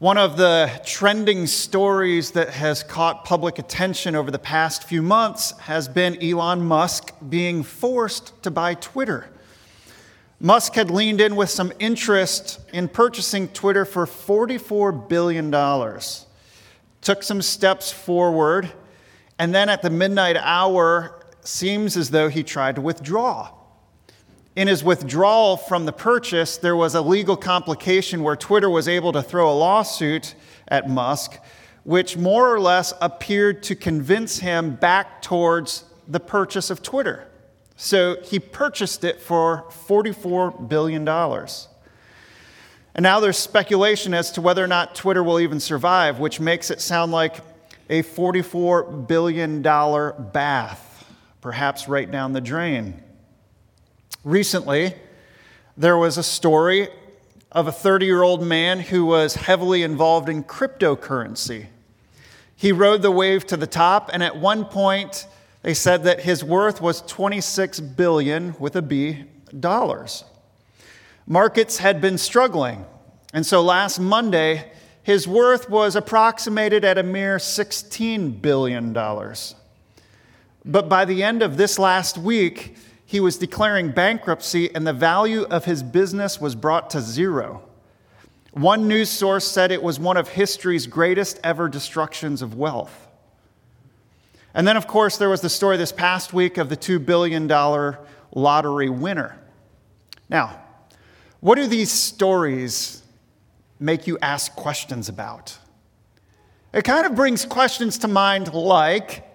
One of the trending stories that has caught public attention over the past few months has been Elon Musk being forced to buy Twitter. Musk had leaned in with some interest in purchasing Twitter for $44 billion, took some steps forward, and then at the midnight hour, seems as though he tried to withdraw. In his withdrawal from the purchase, there was a legal complication where Twitter was able to throw a lawsuit at Musk, which more or less appeared to convince him back towards the purchase of Twitter. So he purchased it for $44 billion. And now there's speculation as to whether or not Twitter will even survive, which makes it sound like a $44 billion bath, perhaps right down the drain. Recently, there was a story of a 30 year old man who was heavily involved in cryptocurrency. He rode the wave to the top, and at one point, they said that his worth was 26 billion with a B dollars. Markets had been struggling, and so last Monday, his worth was approximated at a mere $16 billion. But by the end of this last week, he was declaring bankruptcy and the value of his business was brought to zero. One news source said it was one of history's greatest ever destructions of wealth. And then, of course, there was the story this past week of the $2 billion lottery winner. Now, what do these stories make you ask questions about? It kind of brings questions to mind like,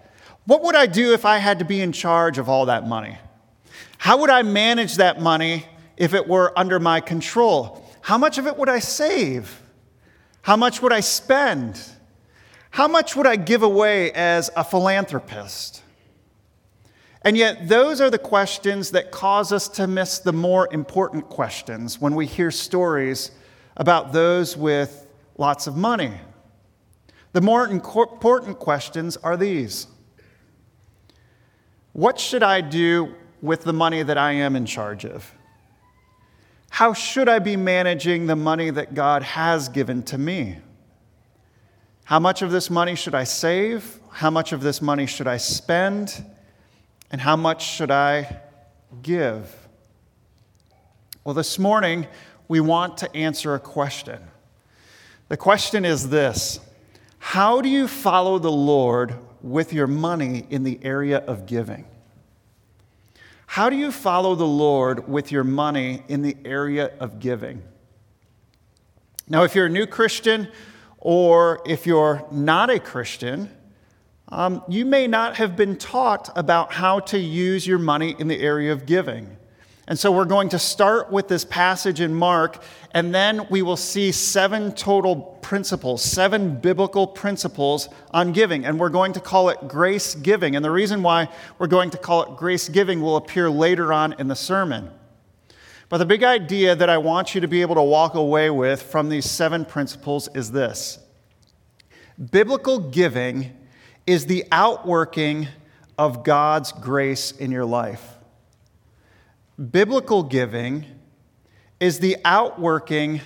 what would I do if I had to be in charge of all that money? How would I manage that money if it were under my control? How much of it would I save? How much would I spend? How much would I give away as a philanthropist? And yet, those are the questions that cause us to miss the more important questions when we hear stories about those with lots of money. The more important questions are these What should I do with the money that I am in charge of? How should I be managing the money that God has given to me? How much of this money should I save? How much of this money should I spend? And how much should I give? Well, this morning, we want to answer a question. The question is this How do you follow the Lord with your money in the area of giving? How do you follow the Lord with your money in the area of giving? Now, if you're a new Christian or if you're not a Christian, um, you may not have been taught about how to use your money in the area of giving. And so we're going to start with this passage in Mark, and then we will see seven total principles, seven biblical principles on giving. And we're going to call it grace giving. And the reason why we're going to call it grace giving will appear later on in the sermon. But the big idea that I want you to be able to walk away with from these seven principles is this biblical giving is the outworking of God's grace in your life. Biblical giving is the outworking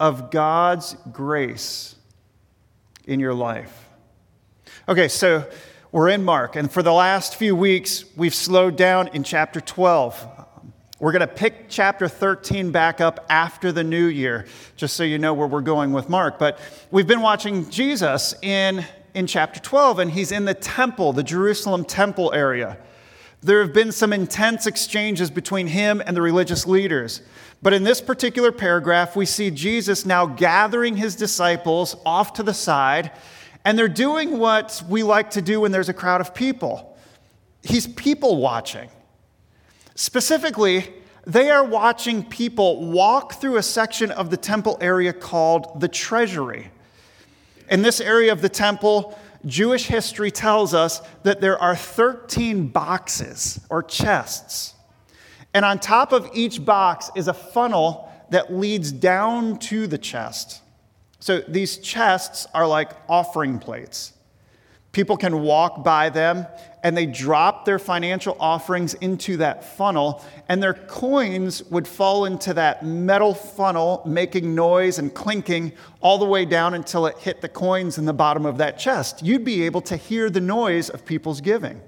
of God's grace in your life. Okay, so we're in Mark, and for the last few weeks, we've slowed down in chapter 12. We're going to pick chapter 13 back up after the new year, just so you know where we're going with Mark. But we've been watching Jesus in, in chapter 12, and he's in the temple, the Jerusalem temple area. There have been some intense exchanges between him and the religious leaders. But in this particular paragraph, we see Jesus now gathering his disciples off to the side, and they're doing what we like to do when there's a crowd of people. He's people watching. Specifically, they are watching people walk through a section of the temple area called the treasury. In this area of the temple, Jewish history tells us that there are 13 boxes or chests. And on top of each box is a funnel that leads down to the chest. So these chests are like offering plates. People can walk by them and they drop their financial offerings into that funnel, and their coins would fall into that metal funnel, making noise and clinking all the way down until it hit the coins in the bottom of that chest. You'd be able to hear the noise of people's giving.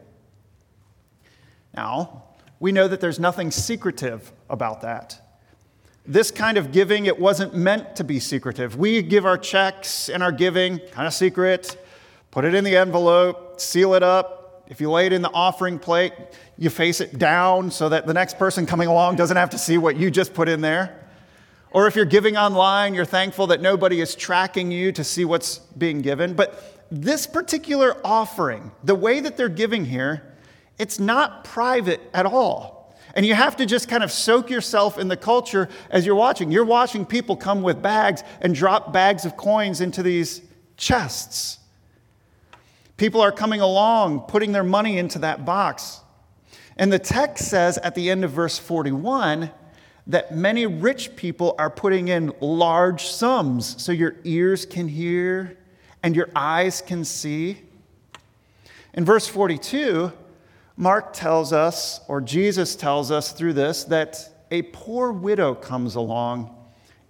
Now, we know that there's nothing secretive about that. This kind of giving, it wasn't meant to be secretive. We give our checks and our giving kind of secret Put it in the envelope, seal it up. If you lay it in the offering plate, you face it down so that the next person coming along doesn't have to see what you just put in there. Or if you're giving online, you're thankful that nobody is tracking you to see what's being given. But this particular offering, the way that they're giving here, it's not private at all. And you have to just kind of soak yourself in the culture as you're watching. You're watching people come with bags and drop bags of coins into these chests. People are coming along, putting their money into that box. And the text says at the end of verse 41 that many rich people are putting in large sums so your ears can hear and your eyes can see. In verse 42, Mark tells us, or Jesus tells us through this, that a poor widow comes along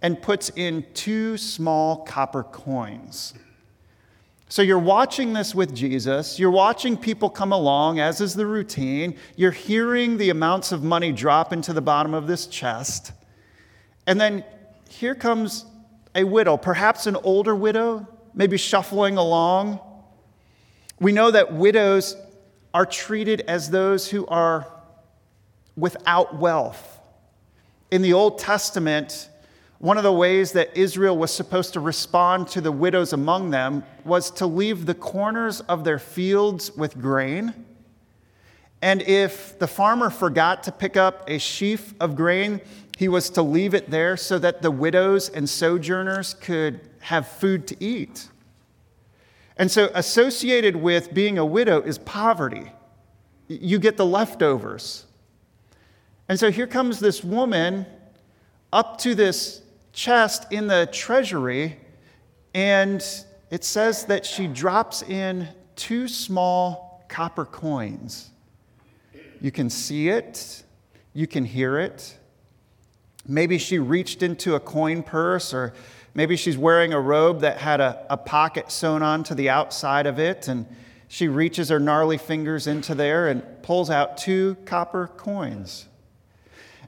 and puts in two small copper coins. So you're watching this with Jesus. You're watching people come along, as is the routine. You're hearing the amounts of money drop into the bottom of this chest. And then here comes a widow, perhaps an older widow, maybe shuffling along. We know that widows are treated as those who are without wealth. In the Old Testament, one of the ways that Israel was supposed to respond to the widows among them was to leave the corners of their fields with grain. And if the farmer forgot to pick up a sheaf of grain, he was to leave it there so that the widows and sojourners could have food to eat. And so, associated with being a widow is poverty. You get the leftovers. And so, here comes this woman up to this chest in the treasury, and it says that she drops in two small copper coins. You can see it, you can hear it. Maybe she reached into a coin purse, or maybe she's wearing a robe that had a, a pocket sewn onto the outside of it, and she reaches her gnarly fingers into there and pulls out two copper coins.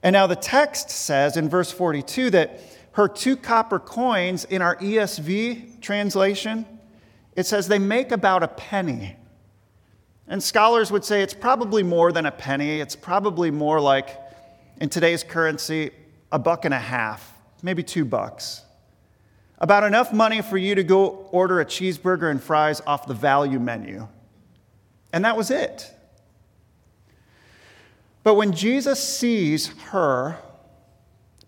And now the text says in verse 42 that her two copper coins in our ESV translation, it says they make about a penny. And scholars would say it's probably more than a penny. It's probably more like, in today's currency, a buck and a half, maybe two bucks. About enough money for you to go order a cheeseburger and fries off the value menu. And that was it. But when Jesus sees her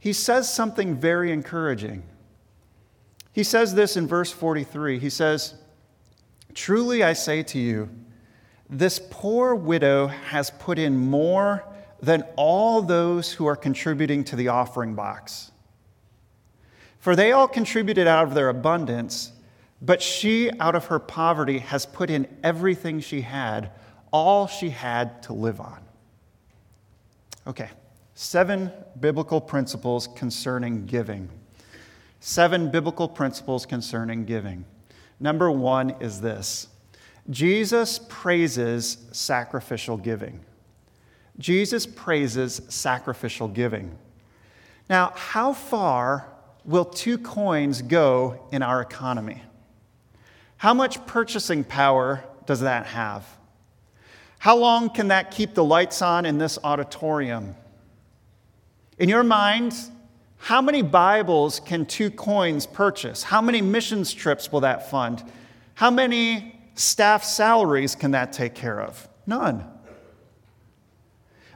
he says something very encouraging. He says this in verse 43. He says, Truly I say to you, this poor widow has put in more than all those who are contributing to the offering box. For they all contributed out of their abundance, but she, out of her poverty, has put in everything she had, all she had to live on. Okay. Seven biblical principles concerning giving. Seven biblical principles concerning giving. Number one is this Jesus praises sacrificial giving. Jesus praises sacrificial giving. Now, how far will two coins go in our economy? How much purchasing power does that have? How long can that keep the lights on in this auditorium? In your mind, how many Bibles can two coins purchase? How many missions trips will that fund? How many staff salaries can that take care of? None.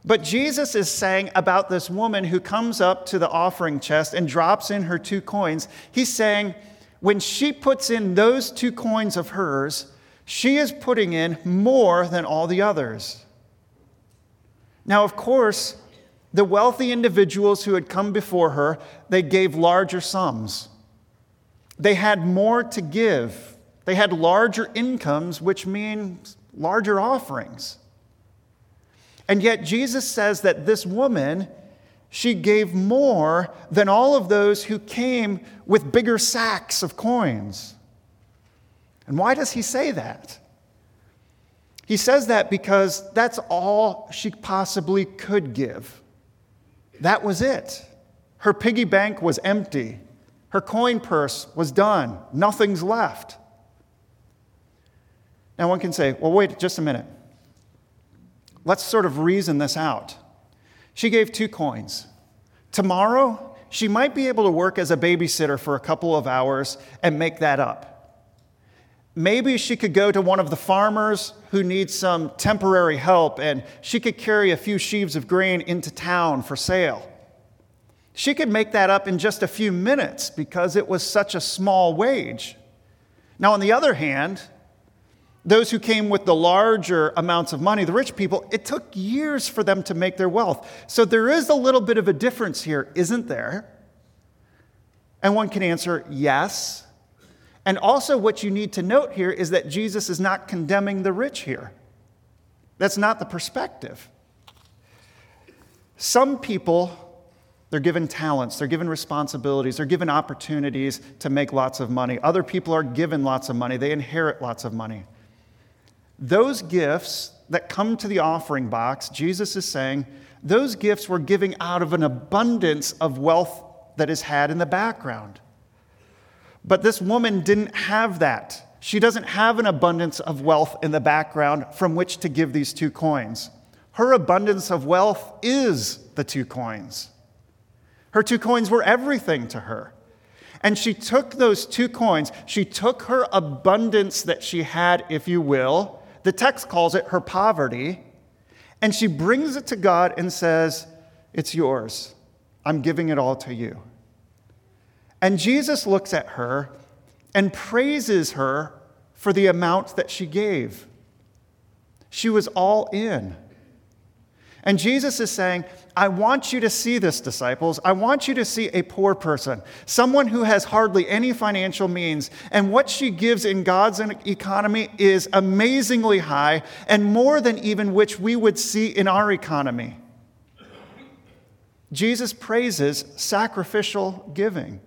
But Jesus is saying about this woman who comes up to the offering chest and drops in her two coins, he's saying, when she puts in those two coins of hers, she is putting in more than all the others. Now, of course, the wealthy individuals who had come before her, they gave larger sums. They had more to give. They had larger incomes, which means larger offerings. And yet, Jesus says that this woman, she gave more than all of those who came with bigger sacks of coins. And why does he say that? He says that because that's all she possibly could give. That was it. Her piggy bank was empty. Her coin purse was done. Nothing's left. Now, one can say, well, wait just a minute. Let's sort of reason this out. She gave two coins. Tomorrow, she might be able to work as a babysitter for a couple of hours and make that up. Maybe she could go to one of the farmers who needs some temporary help and she could carry a few sheaves of grain into town for sale. She could make that up in just a few minutes because it was such a small wage. Now, on the other hand, those who came with the larger amounts of money, the rich people, it took years for them to make their wealth. So there is a little bit of a difference here, isn't there? And one can answer yes. And also, what you need to note here is that Jesus is not condemning the rich here. That's not the perspective. Some people, they're given talents, they're given responsibilities, they're given opportunities to make lots of money. Other people are given lots of money, they inherit lots of money. Those gifts that come to the offering box, Jesus is saying, those gifts were giving out of an abundance of wealth that is had in the background. But this woman didn't have that. She doesn't have an abundance of wealth in the background from which to give these two coins. Her abundance of wealth is the two coins. Her two coins were everything to her. And she took those two coins, she took her abundance that she had, if you will, the text calls it her poverty. And she brings it to God and says, It's yours. I'm giving it all to you. And Jesus looks at her and praises her for the amount that she gave. She was all in. And Jesus is saying, I want you to see this, disciples. I want you to see a poor person, someone who has hardly any financial means. And what she gives in God's economy is amazingly high and more than even which we would see in our economy. Jesus praises sacrificial giving.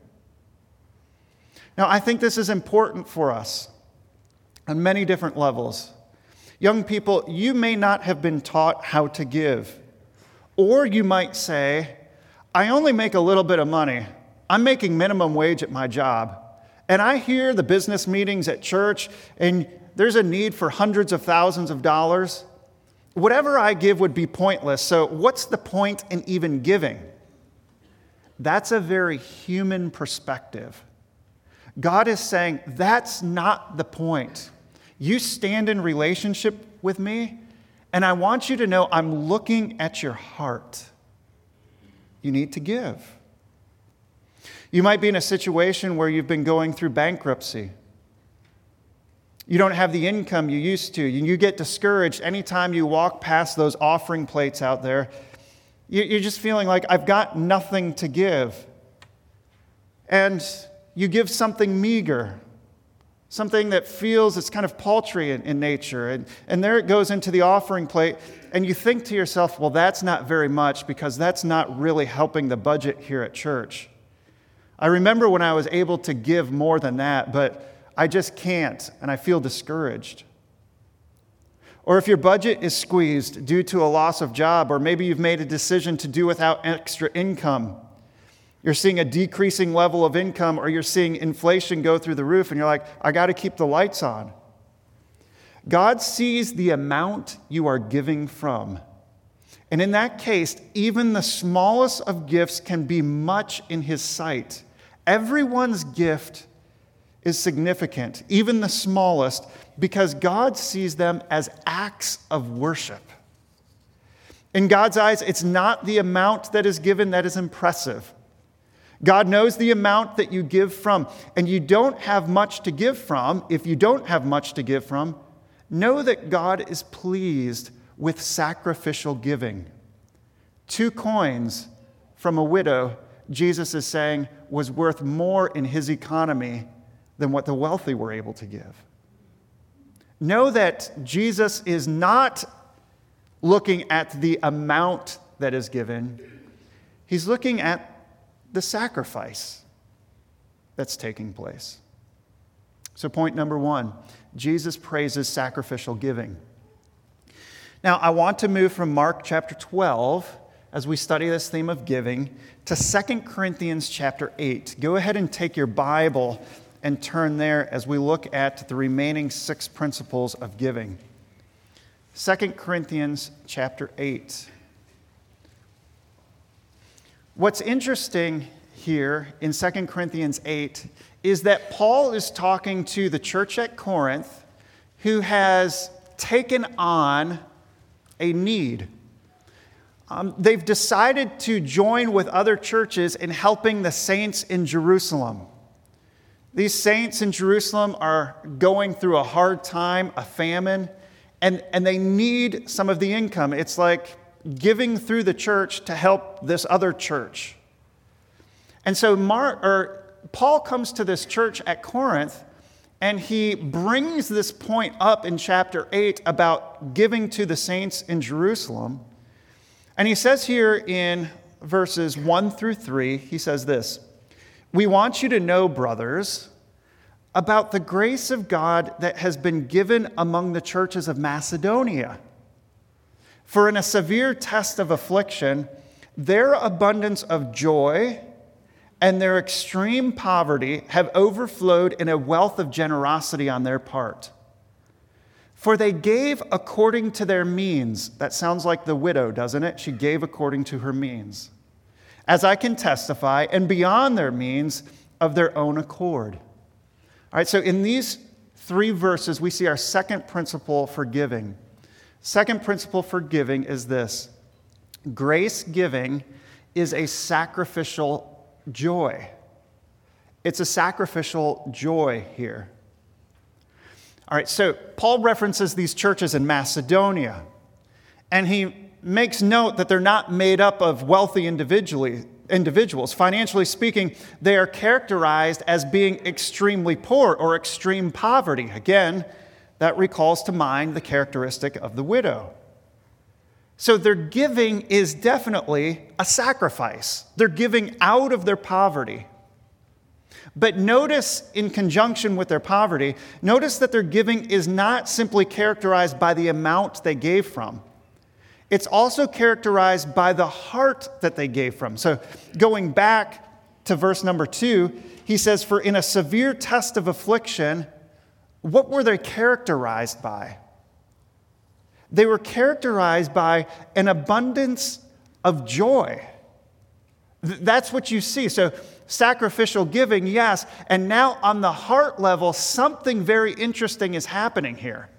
Now, I think this is important for us on many different levels. Young people, you may not have been taught how to give. Or you might say, I only make a little bit of money. I'm making minimum wage at my job. And I hear the business meetings at church, and there's a need for hundreds of thousands of dollars. Whatever I give would be pointless. So, what's the point in even giving? That's a very human perspective. God is saying, that's not the point. You stand in relationship with me, and I want you to know I'm looking at your heart. You need to give. You might be in a situation where you've been going through bankruptcy. You don't have the income you used to. And you get discouraged anytime you walk past those offering plates out there. You're just feeling like, I've got nothing to give. And you give something meager something that feels it's kind of paltry in, in, nature. And, and there it goes into the offering plate, and you think to yourself, well, that's not very much because that's not really helping the budget here at church. I remember when I was able to give more than that, but I just can't, and I feel discouraged. Or if your budget is squeezed due to a loss of job, or maybe you've made a decision to do without extra income, you're seeing a decreasing level of income, or you're seeing inflation go through the roof, and you're like, I got to keep the lights on. God sees the amount you are giving from. And in that case, even the smallest of gifts can be much in His sight. Everyone's gift is significant, even the smallest, because God sees them as acts of worship. In God's eyes, it's not the amount that is given that is impressive. God knows the amount that you give from, and you don't have much to give from. If you don't have much to give from, know that God is pleased with sacrificial giving. Two coins from a widow, Jesus is saying, was worth more in his economy than what the wealthy were able to give. know that Jesus is not looking at the amount that is given, he's looking at the sacrifice that's taking place. So, point number one Jesus praises sacrificial giving. Now, I want to move from Mark chapter 12 as we study this theme of giving to 2 Corinthians chapter 8. Go ahead and take your Bible and turn there as we look at the remaining six principles of giving. 2 Corinthians chapter 8. What's interesting here in 2 Corinthians 8 is that Paul is talking to the church at Corinth who has taken on a need. Um, they've decided to join with other churches in helping the saints in Jerusalem. These saints in Jerusalem are going through a hard time, a famine, and, and they need some of the income. It's like giving through the church to help this other church. And so or Paul comes to this church at Corinth and he brings this point up in chapter 8 about giving to the saints in Jerusalem. And he says here in verses 1 through 3, he says this We want you to know, brothers, about the grace of God that has been given among the churches of Macedonia. For in a severe test of affliction, their abundance of joy and their extreme poverty have overflowed in a wealth of generosity on their part. For they gave according to their means. That sounds like the widow, doesn't it? She gave according to her means. As I can testify, and beyond their means of their own accord. All right, so in these three verses, we see our second principle for giving. Second principle for giving is this grace giving is a sacrificial joy. It's a sacrificial joy here. All right, so Paul references these churches in Macedonia, and he makes note that they're not made up of wealthy individually, individuals. Financially speaking, they are characterized as being extremely poor or extreme poverty. Again, that recalls to mind the characteristic of the widow. So their giving is definitely a sacrifice. They're giving out of their poverty. But notice, in conjunction with their poverty, notice that their giving is not simply characterized by the amount they gave from it's also characterized by the heart that they gave from. So, going back to verse number two, he says, For in a severe test of affliction, what were they characterized by? They were characterized by an abundance of joy. That's what you see. So, sacrificial giving, yes. And now, on the heart level, something very interesting is happening here.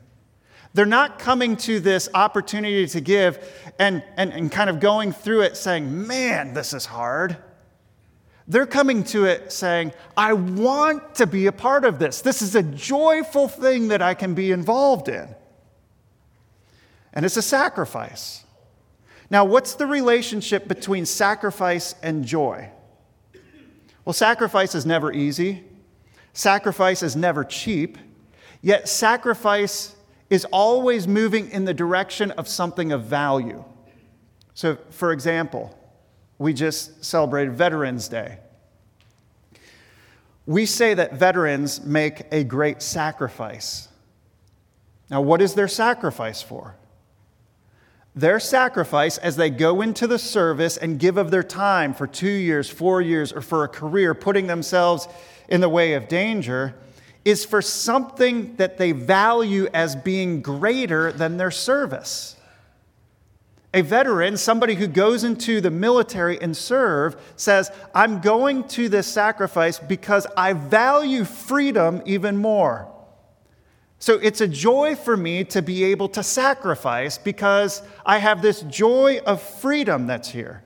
They're not coming to this opportunity to give and, and, and kind of going through it saying, man, this is hard. They're coming to it saying, I want to be a part of this. This is a joyful thing that I can be involved in. And it's a sacrifice. Now, what's the relationship between sacrifice and joy? Well, sacrifice is never easy, sacrifice is never cheap, yet, sacrifice is always moving in the direction of something of value. So, for example, we just celebrated Veterans Day. We say that veterans make a great sacrifice. Now, what is their sacrifice for? Their sacrifice as they go into the service and give of their time for two years, four years, or for a career, putting themselves in the way of danger, is for something that they value as being greater than their service. A veteran, somebody who goes into the military and serve, says, I'm going to this sacrifice because I value freedom even more. So it's a joy for me to be able to sacrifice because I have this joy of freedom that's here.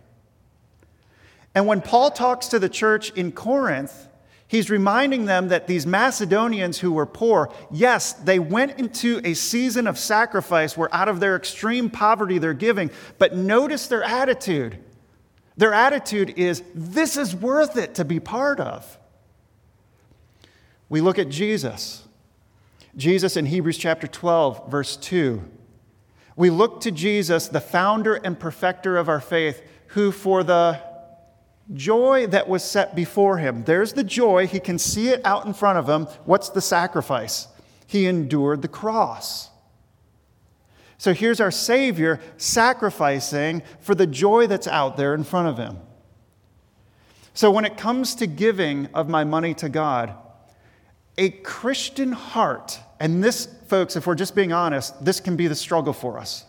And when Paul talks to the church in Corinth, He's reminding them that these Macedonians who were poor, yes, they went into a season of sacrifice where out of their extreme poverty they're giving, but notice their attitude. Their attitude is, this is worth it to be part of. We look at Jesus. Jesus in Hebrews chapter 12, verse 2. We look to Jesus, the founder and perfecter of our faith, who for the joy that was set before him, there's the joy, he can see it out in front of him. What's the sacrifice? He endured the cross. So here's our Savior sacrificing for the joy that's out there in front of him. So when it comes to giving of my money to God, a Christian heart, and this, folks, if we're just being honest, this can be the struggle for us.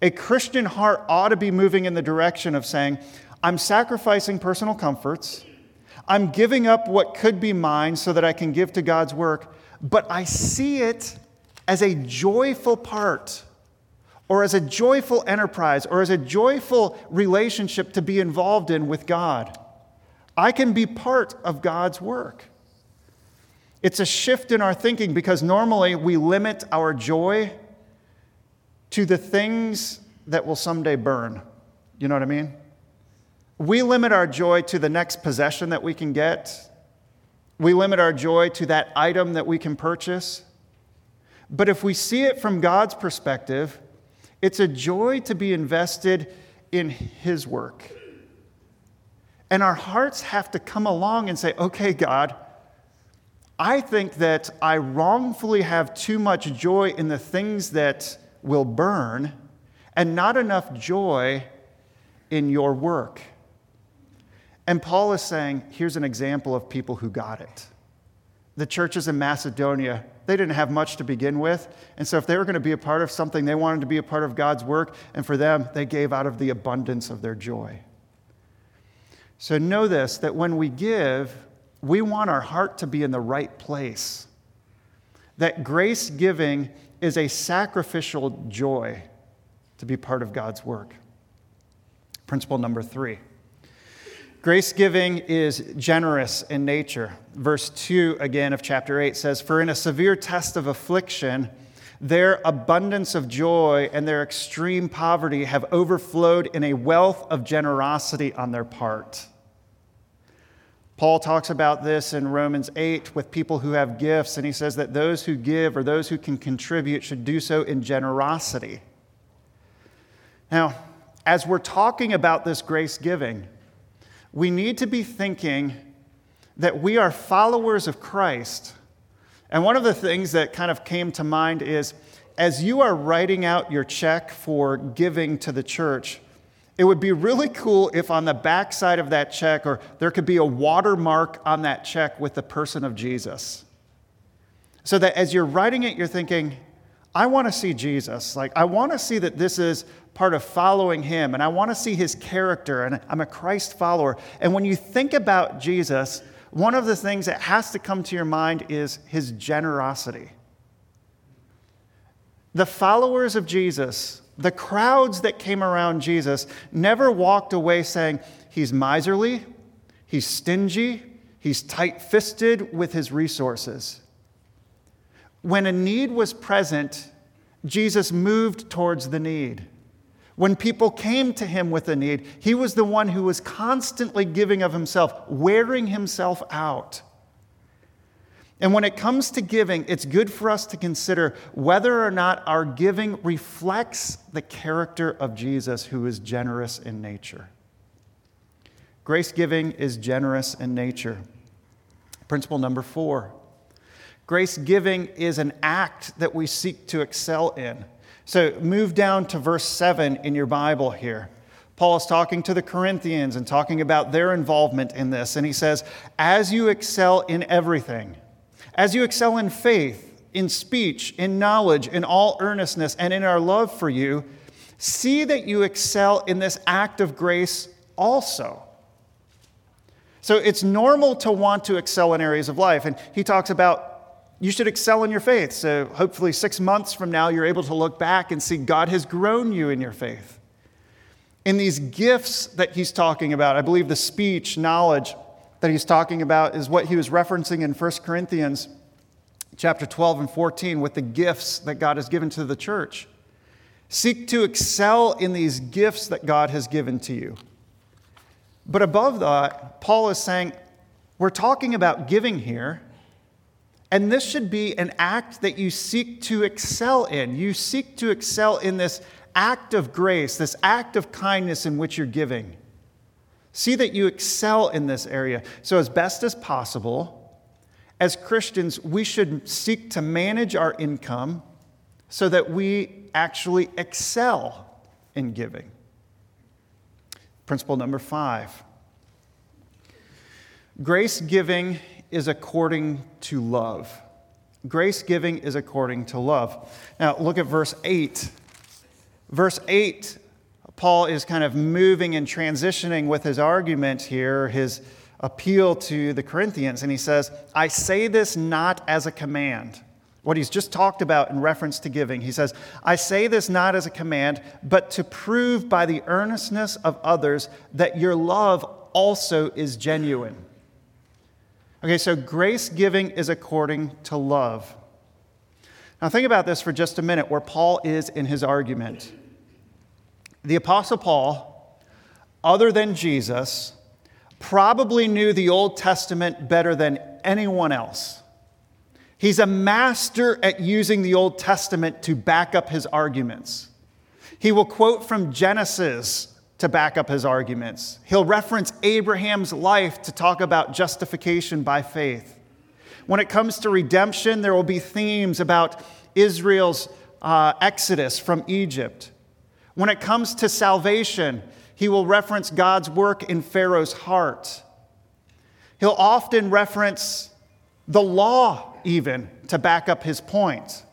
A Christian heart ought to be moving in the direction of saying, I'm sacrificing personal comforts. I'm giving up what could be mine so that I can give to God's work, but I see it as a joyful part or as a joyful enterprise or as a joyful relationship to be involved in with God. I can be part of God's work. It's a shift in our thinking because normally we limit our joy to the things that will someday burn. You know what I mean? We limit our joy to the next possession that we can get. We limit our joy to that item that we can purchase. But if we see it from God's perspective, it's a joy to be invested in His work. And our hearts have to come along and say, okay, God, I think that I wrongfully have too much joy in the things that will burn and not enough joy in your work. And Paul is saying, here's an example of people who got it. The churches in Macedonia they didn't have much to begin with. And so, if they were going to be a part of something, they wanted to be a part of God's work. And for them, they gave out of the abundance of their joy. So, know this that when we give, we want our heart to be in the right place. That grace giving is a sacrificial joy to be part of God's work. Principle number three. Grace giving is generous in nature. Verse 2 again of chapter 8 says, For in a severe test of affliction, their abundance of joy and their extreme poverty have overflowed in a wealth of generosity on their part. Paul talks about this in Romans 8 with people who have gifts, and he says that those who give or those who can contribute should do so in generosity. Now, as we're talking about this grace giving, we need to be thinking that we are followers of Christ. And one of the things that kind of came to mind is as you are writing out your check for giving to the church, it would be really cool if on the back side of that check, or there could be a watermark on that check with the person of Jesus. So that as you're writing it, you're thinking, I want to see Jesus. Like, I want to see that this is part of following him, and I want to see his character, and I'm a Christ follower. And when you think about Jesus, one of the things that has to come to your mind is his generosity. The followers of Jesus, the crowds that came around Jesus, never walked away saying, He's miserly, he's stingy, he's tight fisted with his resources. When a need was present, Jesus moved towards the need. When people came to him with a need, he was the one who was constantly giving of himself, wearing himself out. And when it comes to giving, it's good for us to consider whether or not our giving reflects the character of Jesus, who is generous in nature. Grace giving is generous in nature. Principle number four grace giving is an act that we seek to excel in. So move down to verse 7 in your Bible here. Paul is talking to the Corinthians and talking about their involvement in this. And he says, As you excel in everything, as you excel in faith, in speech, in knowledge, in all earnestness, and in our love for you, see that you excel in this act of grace also. So it's normal to want to excel in areas of life. And he talks about you should excel in your faith. So hopefully, six months from now, you're able to look back and see God has grown you in your faith. In these gifts that he's talking about, I believe the speech, knowledge that he's talking about is what he was referencing in 1 Corinthians chapter 12 and 14 with the gifts that God has given to the church. Seek to excel in these gifts that God has given to you. But above that, Paul is saying, we're talking about giving here. And this should be an act that you seek to excel in. You seek to excel in this act of grace, this act of kindness in which you're giving. See that you excel in this area. So, as best as possible, as Christians, we should seek to manage our income so that we actually excel in giving. Principle number five grace giving is according to love. Grace giving is according to love. Now, look at verse 8. Verse 8, Paul is kind of moving and transitioning with his argument here, his appeal to the Corinthians, and he says, I say this not as a command. What he's just talked about in reference to giving. He says, I say this not as a command, but to prove by the earnestness of others that your love also is genuine. Okay, so grace giving is according to love. Now, think about this for just a minute where Paul is in his argument. The Apostle Paul, other than Jesus, probably knew the Old Testament better than anyone else. He's a master at using the Old Testament to back up his arguments. He will quote from Genesis to back up his arguments. He'll reference Abraham's life to talk about justification by faith. When it comes to redemption, there will be themes about Israel's uh, exodus from Egypt. When it comes to salvation, he will reference God's work in Pharaoh's heart. He'll often reference the law, even, to back up his point.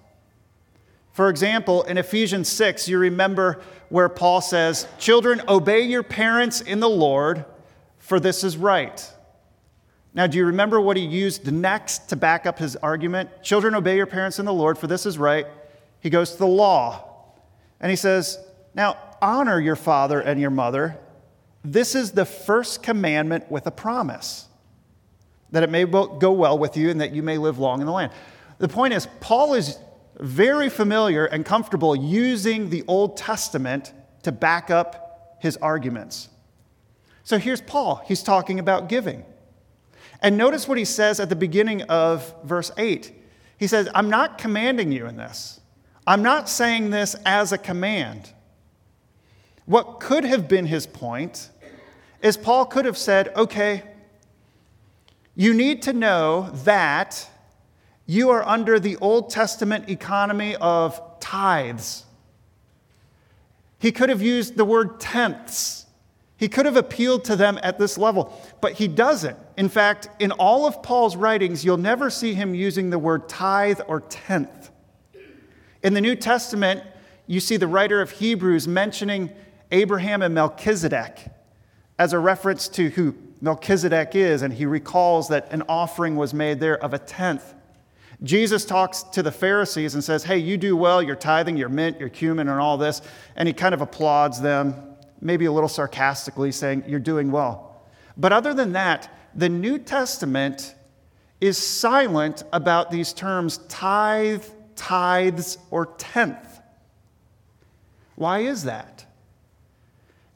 For example, in Ephesians 6, you remember where Paul says, Children, obey your parents in the Lord, for this is right. Now, do you remember what he used next to back up his argument? Children, obey your parents in the Lord, for this is right. He goes to the law. And he says, Now, honor your father and your mother. This is the first commandment with a promise that it may go well with you and that you may live long in the land. The point is, Paul is very familiar and comfortable using the Old Testament to back up his arguments. So here's Paul. He's talking about giving. And notice what he says at the beginning of verse 8. He says, I'm not commanding you in this. I'm not saying this as a command. What could have been his point is Paul could have said, okay, you need to know that you are under the Old Testament economy of tithes. He could have used the word tenths. He could have appealed to them at this level, but he doesn't. In fact, in all of Paul's writings, you'll never see him using the word tithe or tenth. In the New Testament, you see the writer of Hebrews mentioning Abraham and Melchizedek as a reference to who Melchizedek is, and he recalls that an offering was made there of a tenth. Jesus talks to the Pharisees and says, Hey, you do well, you're tithing, your mint, your cumin, and all this. And he kind of applauds them, maybe a little sarcastically, saying, You're doing well. But other than that, the New Testament is silent about these terms tithe, tithes, or tenth. Why is that?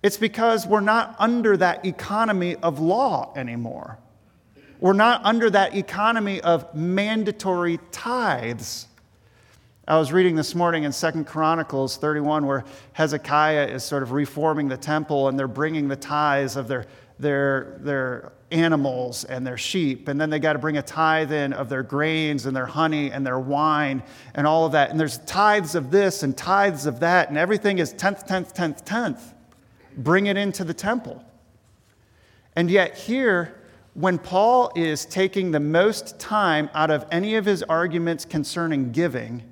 It's because we're not under that economy of law anymore. We're not under that economy of mandatory tithes. I was reading this morning in Second Chronicles 31 where Hezekiah is sort of reforming the temple and they're bringing the tithes of their, their, their animals and their sheep. And then they got to bring a tithe in of their grains and their honey and their wine and all of that. And there's tithes of this and tithes of that. And everything is tenth, tenth, tenth, tenth. Bring it into the temple. And yet here, when Paul is taking the most time out of any of his arguments concerning giving,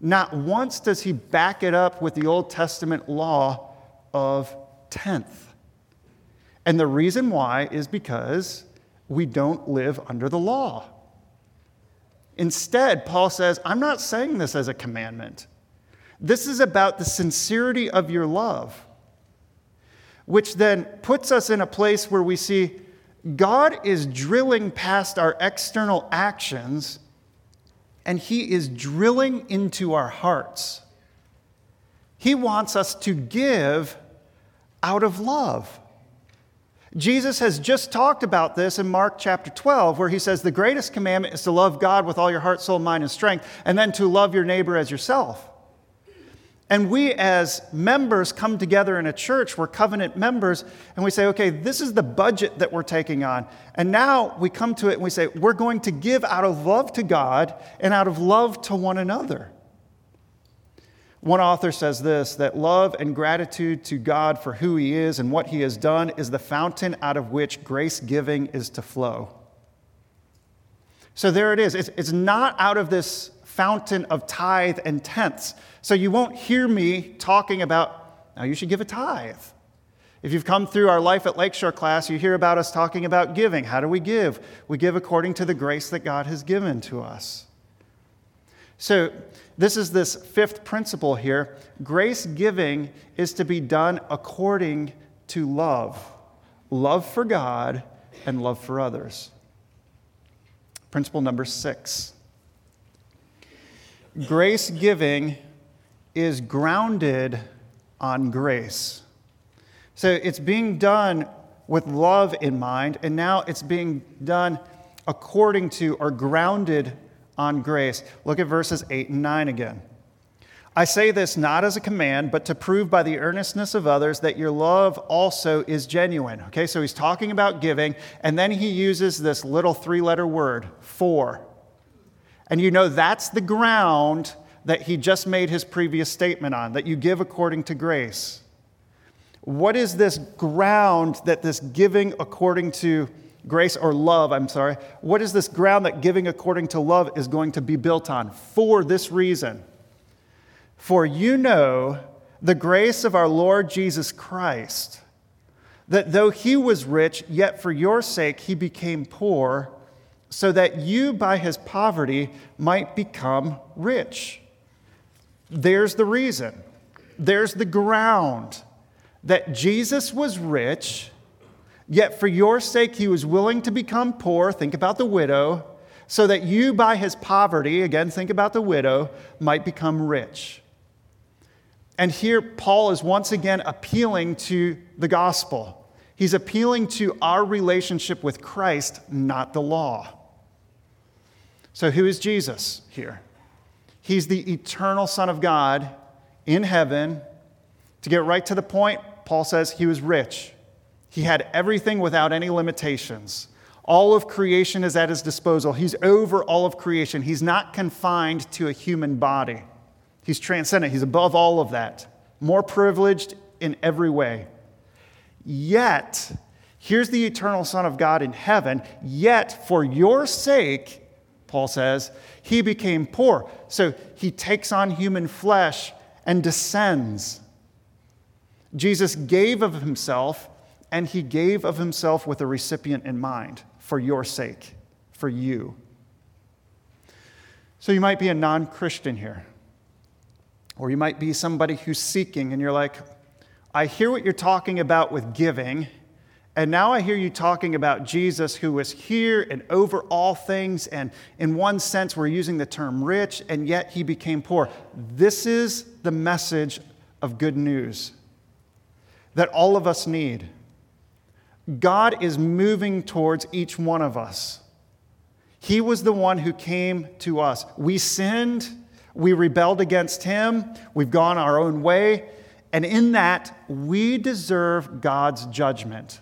not once does he back it up with the Old Testament law of tenth. And the reason why is because we don't live under the law. Instead, Paul says, I'm not saying this as a commandment. This is about the sincerity of your love, which then puts us in a place where we see God is drilling past our external actions and He is drilling into our hearts. He wants us to give out of love. Jesus has just talked about this in Mark chapter 12, where he says the greatest commandment is to love God with all your heart, soul, mind, and strength, and then to love your neighbor as yourself. And we, as members, come together in a church, we're covenant members, and we say, okay, this is the budget that we're taking on. And now we come to it and we say, we're going to give out of love to God and out of love to one another. One author says this that love and gratitude to God for who He is and what He has done is the fountain out of which grace giving is to flow. So there it is. It's, it's not out of this fountain of tithe and tenths. So you won't hear me talking about, now you should give a tithe. If you've come through our Life at Lakeshore class, you hear about us talking about giving. How do we give? We give according to the grace that God has given to us. So, this is this fifth principle here. Grace giving is to be done according to love love for God and love for others. Principle number six grace giving is grounded on grace. So it's being done with love in mind, and now it's being done according to or grounded on grace. Look at verses 8 and 9 again. I say this not as a command, but to prove by the earnestness of others that your love also is genuine. Okay, so he's talking about giving, and then he uses this little three letter word, for. And you know that's the ground that he just made his previous statement on, that you give according to grace. What is this ground that this giving according to grace or love, I'm sorry, what is this ground that giving according to love is going to be built on? For this reason. For you know the grace of our Lord Jesus Christ, that though he was rich, yet for your sake he became poor, so that you by his poverty might become rich. There's the reason. There's the ground that Jesus was rich Yet for your sake, he was willing to become poor. Think about the widow, so that you, by his poverty, again, think about the widow, might become rich. And here, Paul is once again appealing to the gospel. He's appealing to our relationship with Christ, not the law. So, who is Jesus here? He's the eternal Son of God in heaven. To get right to the point, Paul says he was rich. He had everything without any limitations. All of creation is at his disposal. He's over all of creation. He's not confined to a human body. He's transcendent. He's above all of that, more privileged in every way. Yet, here's the eternal Son of God in heaven. Yet, for your sake, Paul says, he became poor. So he takes on human flesh and descends. Jesus gave of himself and he gave of himself with a recipient in mind for your sake, for you. So you might be a non Christian here, or you might be somebody who's seeking, and you're like, I hear what you're talking about with giving, and now I hear you talking about Jesus who was here and over all things, and in one sense, we're using the term rich, and yet he became poor. This is the message of good news that all of us need. God is moving towards each one of us. He was the one who came to us. We sinned, we rebelled against Him, we've gone our own way, and in that, we deserve God's judgment.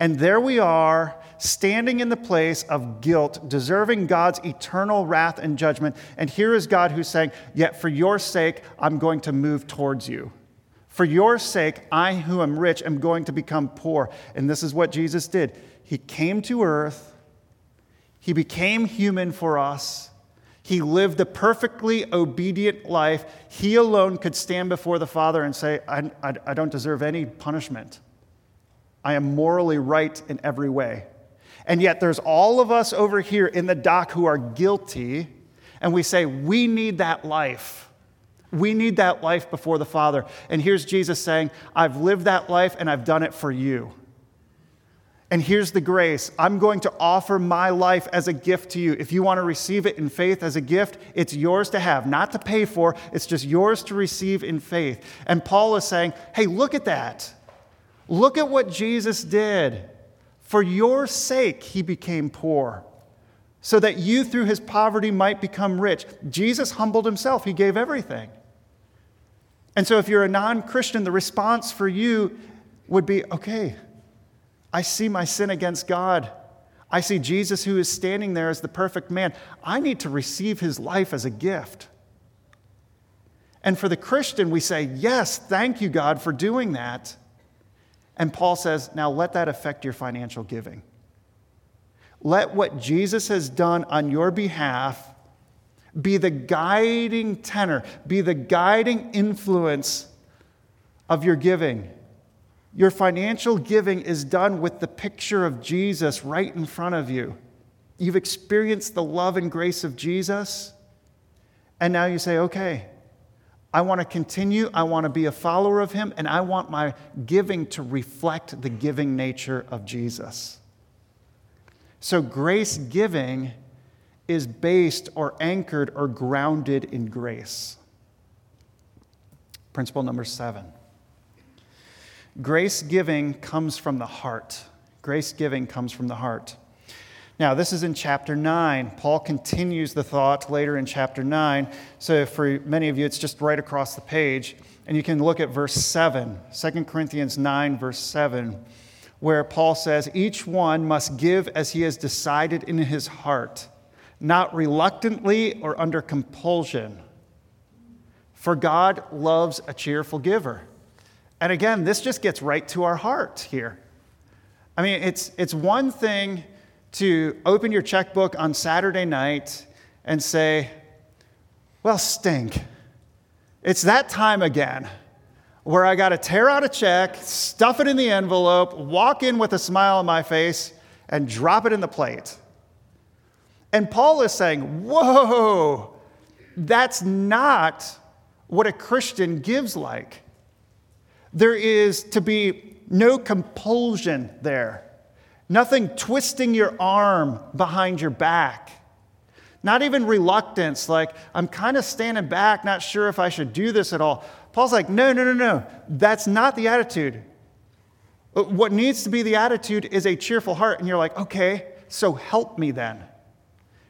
And there we are, standing in the place of guilt, deserving God's eternal wrath and judgment. And here is God who's saying, Yet for your sake, I'm going to move towards you. For your sake, I who am rich am going to become poor. And this is what Jesus did. He came to earth, He became human for us. He lived a perfectly obedient life. He alone could stand before the Father and say, I, I, I don't deserve any punishment. I am morally right in every way. And yet, there's all of us over here in the dock who are guilty, and we say, We need that life. We need that life before the Father. And here's Jesus saying, I've lived that life and I've done it for you. And here's the grace I'm going to offer my life as a gift to you. If you want to receive it in faith as a gift, it's yours to have, not to pay for. It's just yours to receive in faith. And Paul is saying, hey, look at that. Look at what Jesus did. For your sake, he became poor, so that you through his poverty might become rich. Jesus humbled himself, he gave everything. And so, if you're a non Christian, the response for you would be okay, I see my sin against God. I see Jesus who is standing there as the perfect man. I need to receive his life as a gift. And for the Christian, we say, Yes, thank you, God, for doing that. And Paul says, Now let that affect your financial giving. Let what Jesus has done on your behalf be the guiding tenor, be the guiding influence of your giving. Your financial giving is done with the picture of Jesus right in front of you. You've experienced the love and grace of Jesus, and now you say, okay, I want to continue. I want to be a follower of him, and I want my giving to reflect the giving nature of Jesus. So, grace giving is based or anchored or grounded in grace. Principle number seven Grace giving comes from the heart. Grace giving comes from the heart. Now, this is in chapter 9. Paul continues the thought later in chapter 9. So, for many of you, it's just right across the page. And you can look at verse 7, 2 Corinthians 9, verse 7, where Paul says, Each one must give as he has decided in his heart, not reluctantly or under compulsion. For God loves a cheerful giver. And again, this just gets right to our heart here. I mean, it's, it's one thing to open your checkbook on Saturday night and say, Well, stink. It's that time again where I got to tear out a check, stuff it in the envelope, walk in with a smile on my face, and drop it in the plate. And Paul is saying, Whoa, that's not what a Christian gives like. There is to be no compulsion there, nothing twisting your arm behind your back, not even reluctance, like, I'm kind of standing back, not sure if I should do this at all. Paul's like, no, no, no, no. That's not the attitude. Uh, what needs to be the attitude is a cheerful heart. And you're like, okay, so help me then.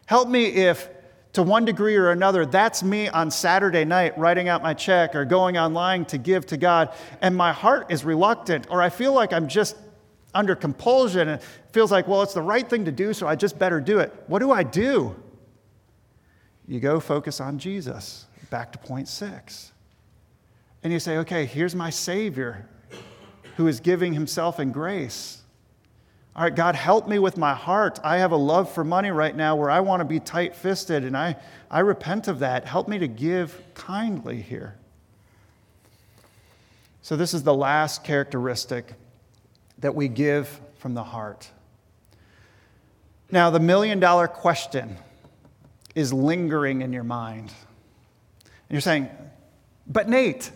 Help me if to one degree or another, that's me on Saturday night writing out my check or going online to give to God, and my heart is reluctant, or I feel like I'm just under compulsion and feels like, well, it's the right thing to do, so I just better do it. What do I do? You go focus on Jesus, back to point six. And you say, okay, here's my Savior who is giving himself in grace. All right, God, help me with my heart. I have a love for money right now where I want to be tight fisted, and I, I repent of that. Help me to give kindly here. So, this is the last characteristic that we give from the heart. Now, the million dollar question is lingering in your mind. And you're saying, but Nate,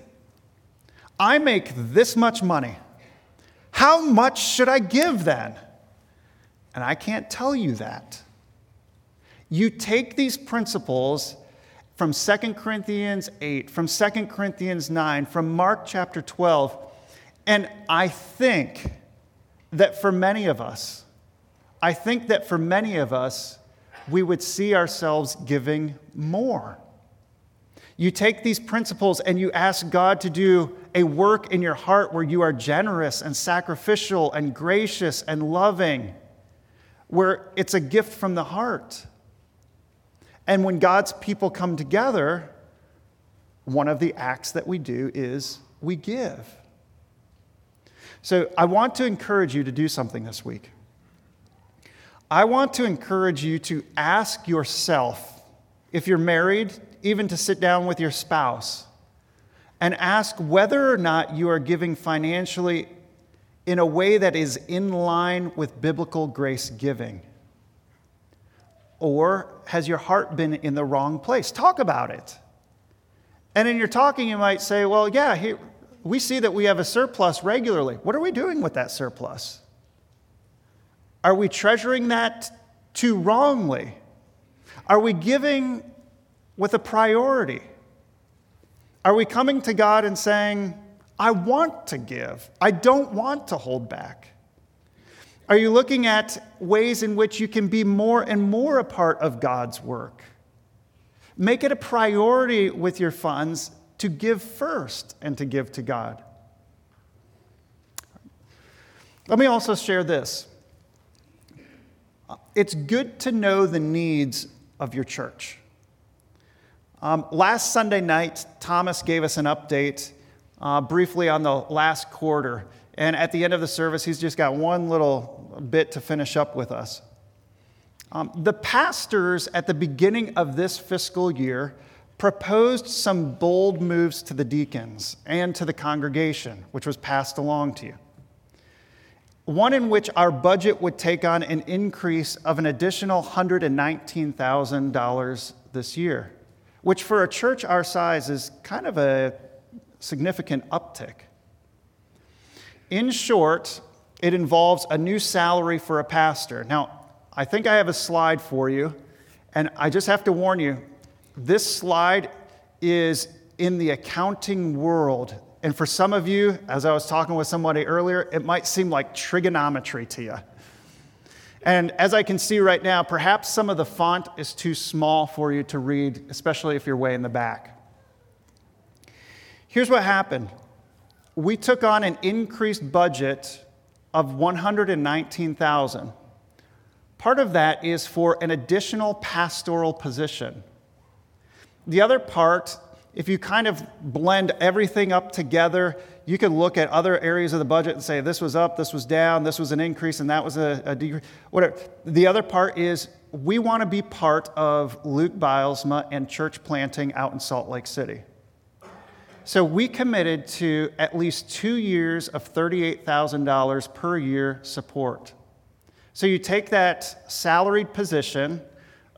I make this much money. How much should I give then? And I can't tell you that. You take these principles from 2 Corinthians 8, from 2 Corinthians 9, from Mark chapter 12, and I think that for many of us, I think that for many of us, we would see ourselves giving more. You take these principles and you ask God to do a work in your heart where you are generous and sacrificial and gracious and loving where it's a gift from the heart. And when God's people come together, one of the acts that we do is we give. So I want to encourage you to do something this week. I want to encourage you to ask yourself, if you're married, even to sit down with your spouse and ask whether or not you are giving financially in a way that is in line with biblical grace giving? Or has your heart been in the wrong place? Talk about it. And in your talking, you might say, well, yeah, here, we see that we have a surplus regularly. What are we doing with that surplus? Are we treasuring that too wrongly? Are we giving with a priority? Are we coming to God and saying, I want to give. I don't want to hold back. Are you looking at ways in which you can be more and more a part of God's work? Make it a priority with your funds to give first and to give to God. Let me also share this. It's good to know the needs of your church. Um, last Sunday night, Thomas gave us an update uh, briefly on the last quarter. And at the end of the service, he's just got one little bit to finish up with us. Um, the pastors at the beginning of this fiscal year proposed some bold moves to the deacons and to the congregation, which was passed along to you. One in which our budget would take on an increase of an additional $119,000 this year, which for a church our size is kind of a significant uptick. In short, it involves a new salary for a pastor. Now, I think I have a slide for you, and I just have to warn you this slide is in the accounting world. And for some of you, as I was talking with somebody earlier, it might seem like trigonometry to you. And as I can see right now, perhaps some of the font is too small for you to read, especially if you're way in the back. Here's what happened we took on an increased budget of 119,000. Part of that is for an additional pastoral position. The other part, if you kind of blend everything up together, you can look at other areas of the budget and say this was up, this was down, this was an increase, and that was a, a decrease. Whatever. The other part is we want to be part of Luke Bilesma and church planting out in Salt Lake City. So we committed to at least two years of $38,000 per year support. So you take that salaried position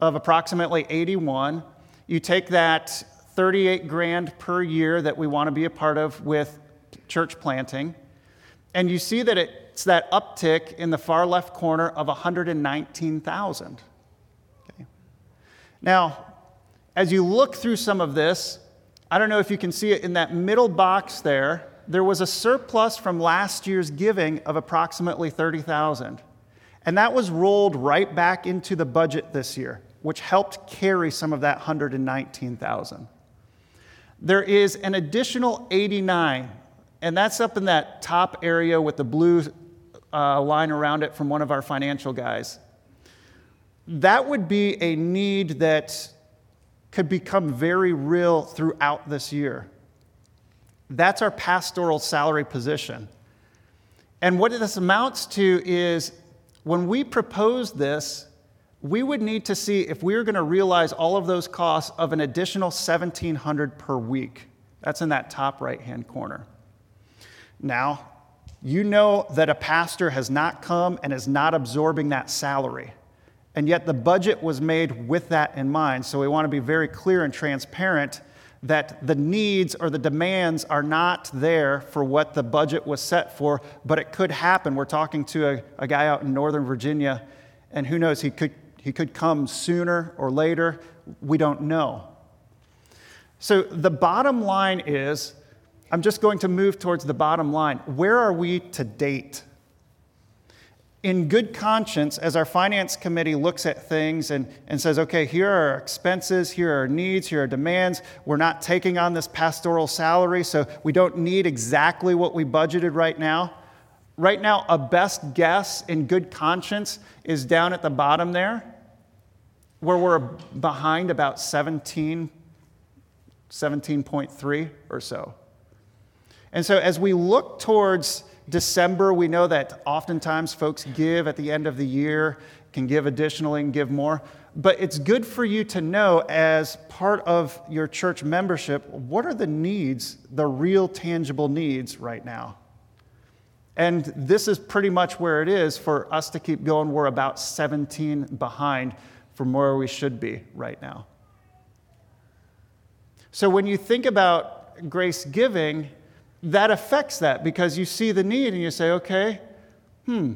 of approximately 81, you take that 38 grand per year that we want to be a part of with church planting, and you see that it's that uptick in the far left corner of 119,000. Okay. Now, as you look through some of this, I don't know if you can see it in that middle box there, there was a surplus from last year's giving of approximately 30,000. And that was rolled right back into the budget this year, which helped carry some of that 119,000. There is an additional 89, and that's up in that top area with the blue uh, line around it from one of our financial guys. That would be a need that could become very real throughout this year. That's our pastoral salary position. And what this amounts to is when we propose this, we would need to see if we are going to realize all of those costs of an additional 1700 per week. That's in that top right-hand corner. Now, you know that a pastor has not come and is not absorbing that salary. And yet the budget was made with that in mind. So we want to be very clear and transparent that the needs or the demands are not there for what the budget was set for, but it could happen. We're talking to a, a, guy out in Northern Virginia, and who knows, he could, he could come sooner or later. We don't know. So the bottom line is I'm just going to move towards the bottom line. Where are we to date? in good conscience, as our finance committee looks at things and, and says, okay, here are our expenses, here are our needs, here are demands. We're not taking on this pastoral salary, so we don't need exactly what we budgeted right now. Right now, a best guess in good conscience is down at the bottom there, where we're behind about 17, 17.3 or so. And so as we look towards December, we know that oftentimes folks give at the end of the year, can give additionally and give more. But it's good for you to know as part of your church membership what are the needs, the real tangible needs right now. And this is pretty much where it is for us to keep going. We're about 17 behind from where we should be right now. So when you think about grace giving, that affects that because you see the need and you say, okay, hmm,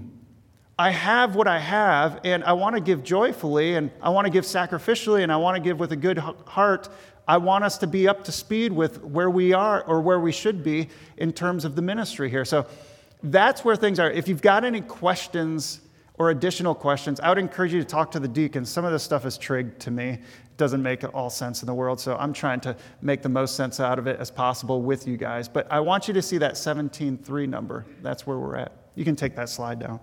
I have what I have, and I want to give joyfully, and I want to give sacrificially, and I want to give with a good heart. I want us to be up to speed with where we are or where we should be in terms of the ministry here. So that's where things are. If you've got any questions or additional questions, I would encourage you to talk to the deacons. Some of this stuff is trig to me. It doesn't make all sense in the world, so I'm trying to make the most sense out of it as possible with you guys. But I want you to see that 17.3 number. That's where we're at. You can take that slide down.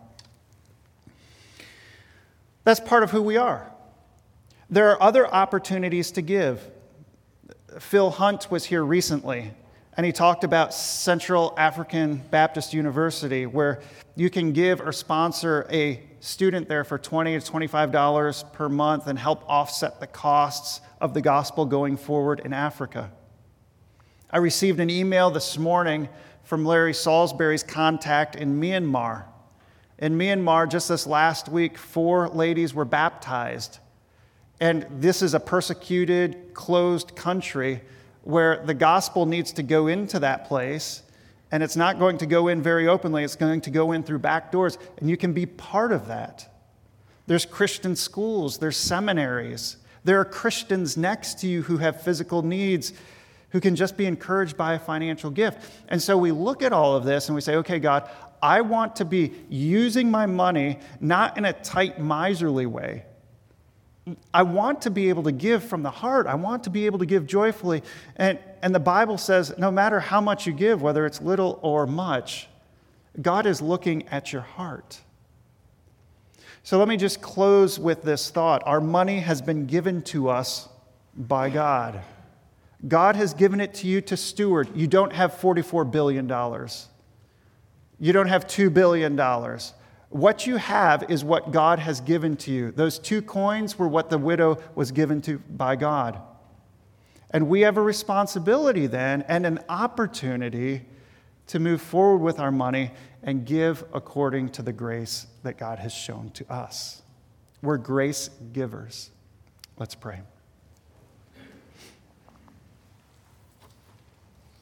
That's part of who we are. There are other opportunities to give. Phil Hunt was here recently, and he talked about Central African Baptist University, where you can give or sponsor a student there for 20 to $25 per month and help offset the costs of the gospel going forward in Africa. I received an email this morning from Larry Salisbury's contact in Myanmar in Myanmar, just this last week, four ladies were baptized. And this is a persecuted, closed country where the gospel needs to go into that place. And it's not going to go in very openly, it's going to go in through back doors. And you can be part of that. There's Christian schools, there's seminaries. There are Christians next to you who have physical needs who can just be encouraged by a financial gift. And so we look at all of this and we say, okay, God, I want to be using my money not in a tight, miserly way. I want to be able to give from the heart. I want to be able to give joyfully. And, and the Bible says no matter how much you give, whether it's little or much, God is looking at your heart. So let me just close with this thought. Our money has been given to us by God. God has given it to you to steward. You don't have $44 billion. You don't have $2 billion. What you have is what God has given to you. Those two coins were what the widow was given to by God. And we have a responsibility then and an opportunity to move forward with our money and give according to the grace that God has shown to us. We're grace givers. Let's pray.